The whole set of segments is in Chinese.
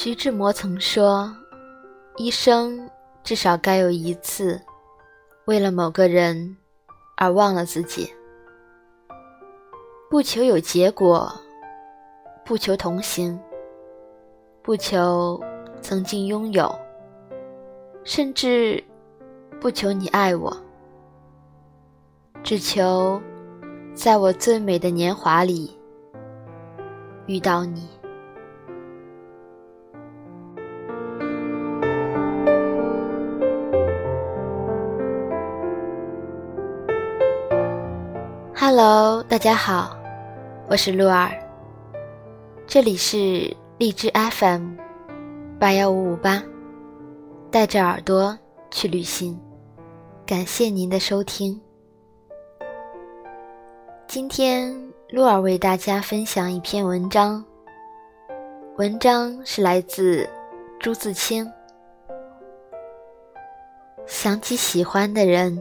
徐志摩曾说：“一生至少该有一次，为了某个人而忘了自己。不求有结果，不求同行，不求曾经拥有，甚至不求你爱我，只求在我最美的年华里遇到你。” Hello，大家好，我是鹿儿，这里是荔枝 FM 八幺五五八，带着耳朵去旅行，感谢您的收听。今天鹿儿为大家分享一篇文章，文章是来自朱自清。想起喜欢的人，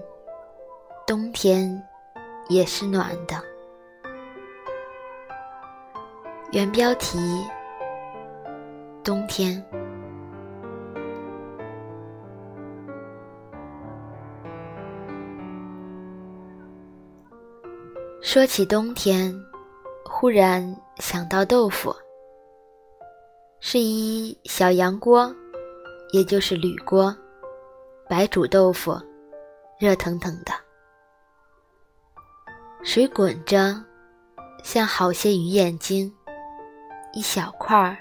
冬天。也是暖的。原标题：冬天。说起冬天，忽然想到豆腐，是一小洋锅，也就是铝锅，白煮豆腐，热腾腾的。水滚着，像好些鱼眼睛，一小块儿，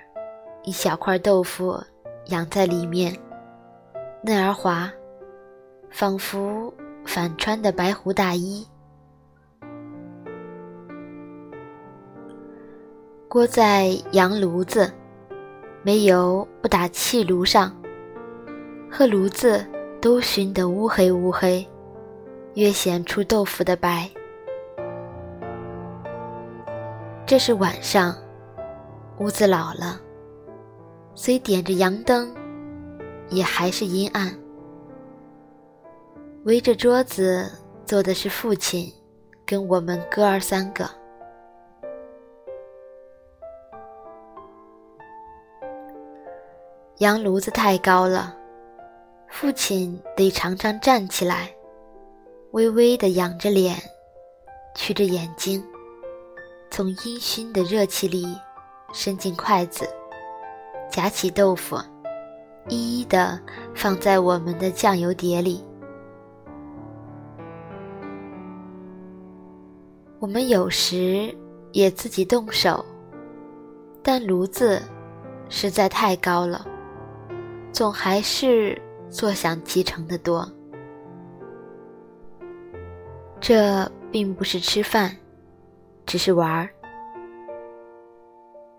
一小块豆腐养在里面，嫩而滑，仿佛反穿的白狐大衣。锅在洋炉子，没油不打气炉上，和炉子都熏得乌黑乌黑，越显出豆腐的白。这是晚上，屋子老了，虽点着洋灯，也还是阴暗。围着桌子坐的是父亲，跟我们哥儿三个。洋炉子太高了，父亲得常常站起来，微微的仰着脸，曲着眼睛。从阴熏的热气里伸进筷子，夹起豆腐，一一的放在我们的酱油碟里。我们有时也自己动手，但炉子实在太高了，总还是坐享其成的多。这并不是吃饭。只是玩儿。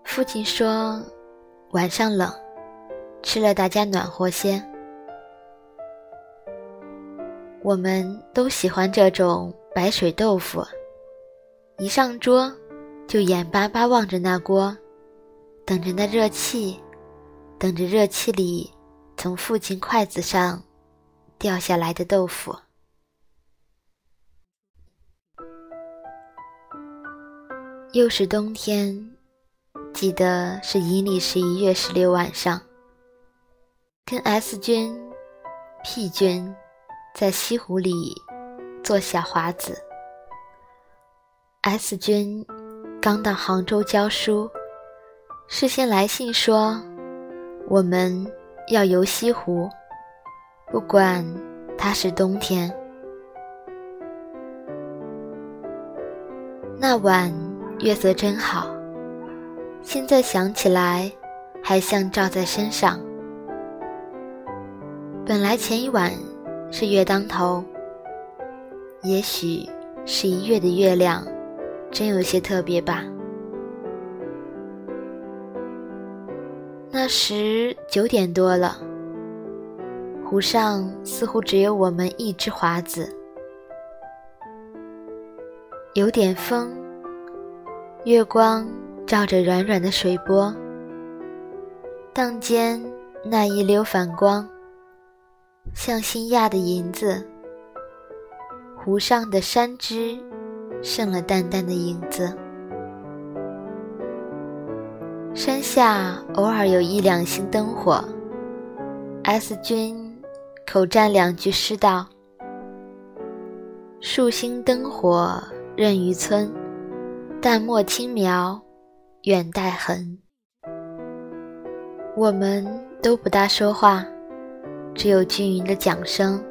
父亲说：“晚上冷，吃了大家暖和些。”我们都喜欢这种白水豆腐，一上桌就眼巴巴望着那锅，等着那热气，等着热气里从父亲筷子上掉下来的豆腐。又是冬天，记得是阴历十一月十六晚上，跟 S 君、P 君在西湖里做小华子。S 君刚到杭州教书，事先来信说我们要游西湖，不管它是冬天。那晚。月色真好，现在想起来，还像照在身上。本来前一晚是月当头，也许十一月的月亮真有些特别吧。那时九点多了，湖上似乎只有我们一只华子，有点风。月光照着软软的水波，荡间那一溜反光，像新压的银子。湖上的山枝剩了淡淡的影子。山下偶尔有一两星灯火。S 君口占两句诗道：“数星灯火任渔村，淡墨轻描远带痕。”我们都不大说话，只有均匀的桨声。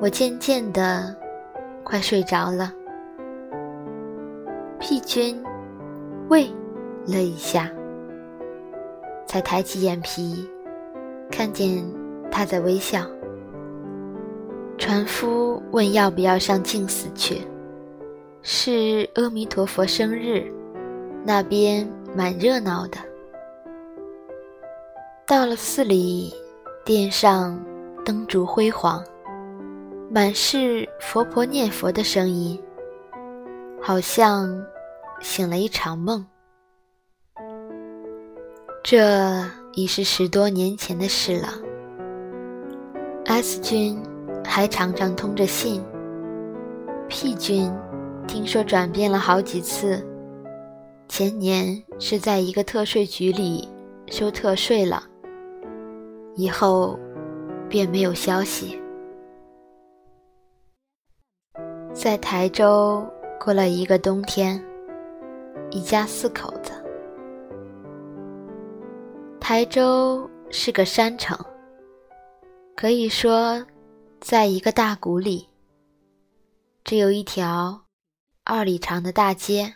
我渐渐的快睡着了。屁君，喂了一下，才抬起眼皮，看见他在微笑。船夫问要不要上净寺去，是阿弥陀佛生日，那边蛮热闹的。到了寺里，殿上灯烛辉煌，满是佛婆念佛的声音。好像醒了一场梦，这已是十多年前的事了。S 君还常常通着信，P 君听说转变了好几次，前年是在一个特税局里收特税了，以后便没有消息，在台州。过了一个冬天，一家四口子。台州是个山城，可以说，在一个大谷里，只有一条二里长的大街。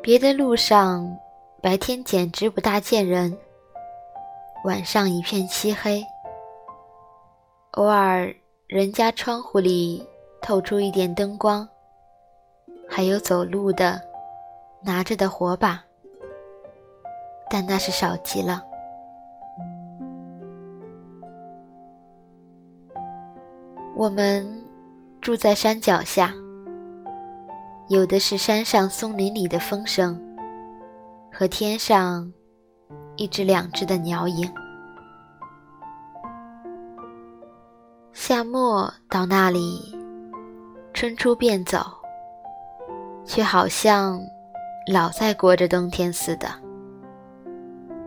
别的路上，白天简直不大见人，晚上一片漆黑。偶尔，人家窗户里透出一点灯光，还有走路的，拿着的火把，但那是少极了。我们住在山脚下，有的是山上松林里的风声，和天上一只两只的鸟影。夏末到那里，春初便走，却好像老在过着冬天似的。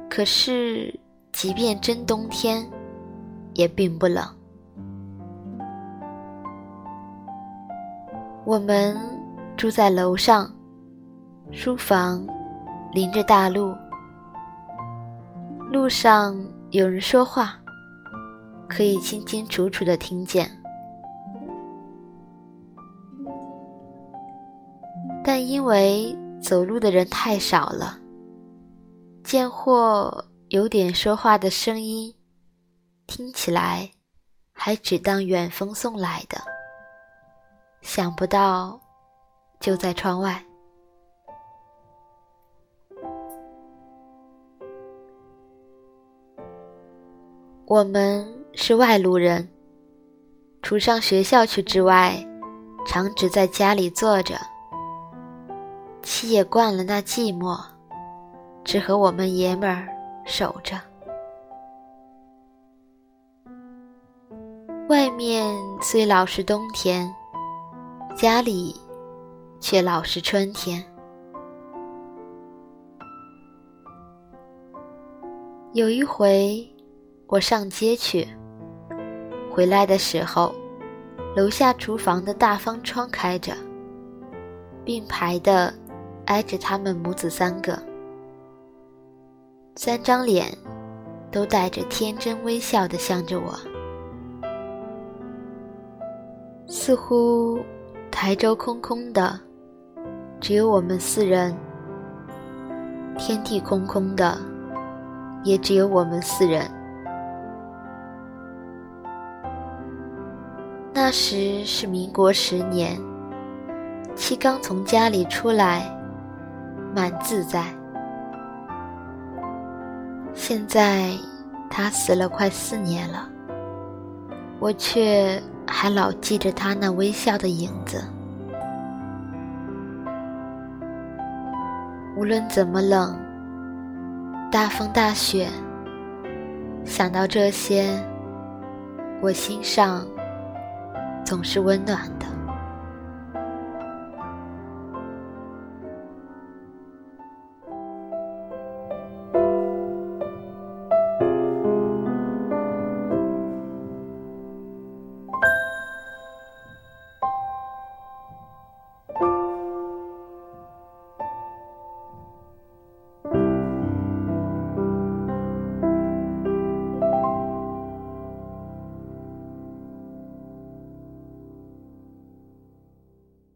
可是，即便真冬天，也并不冷。我们住在楼上，书房临着大路，路上有人说话。可以清清楚楚的听见，但因为走路的人太少了，见或有点说话的声音，听起来还只当远风送来的。想不到，就在窗外，我们。是外路人，除上学校去之外，常只在家里坐着。妻也惯了那寂寞，只和我们爷们儿守着。外面虽老是冬天，家里却老是春天。有一回，我上街去。回来的时候，楼下厨房的大方窗开着，并排的挨着他们母子三个，三张脸都带着天真微笑的向着我，似乎台州空空的，只有我们四人；天地空空的，也只有我们四人。那时是民国十年，七刚从家里出来，蛮自在。现在他死了快四年了，我却还老记着他那微笑的影子。无论怎么冷，大风大雪，想到这些，我心上。总是温暖的。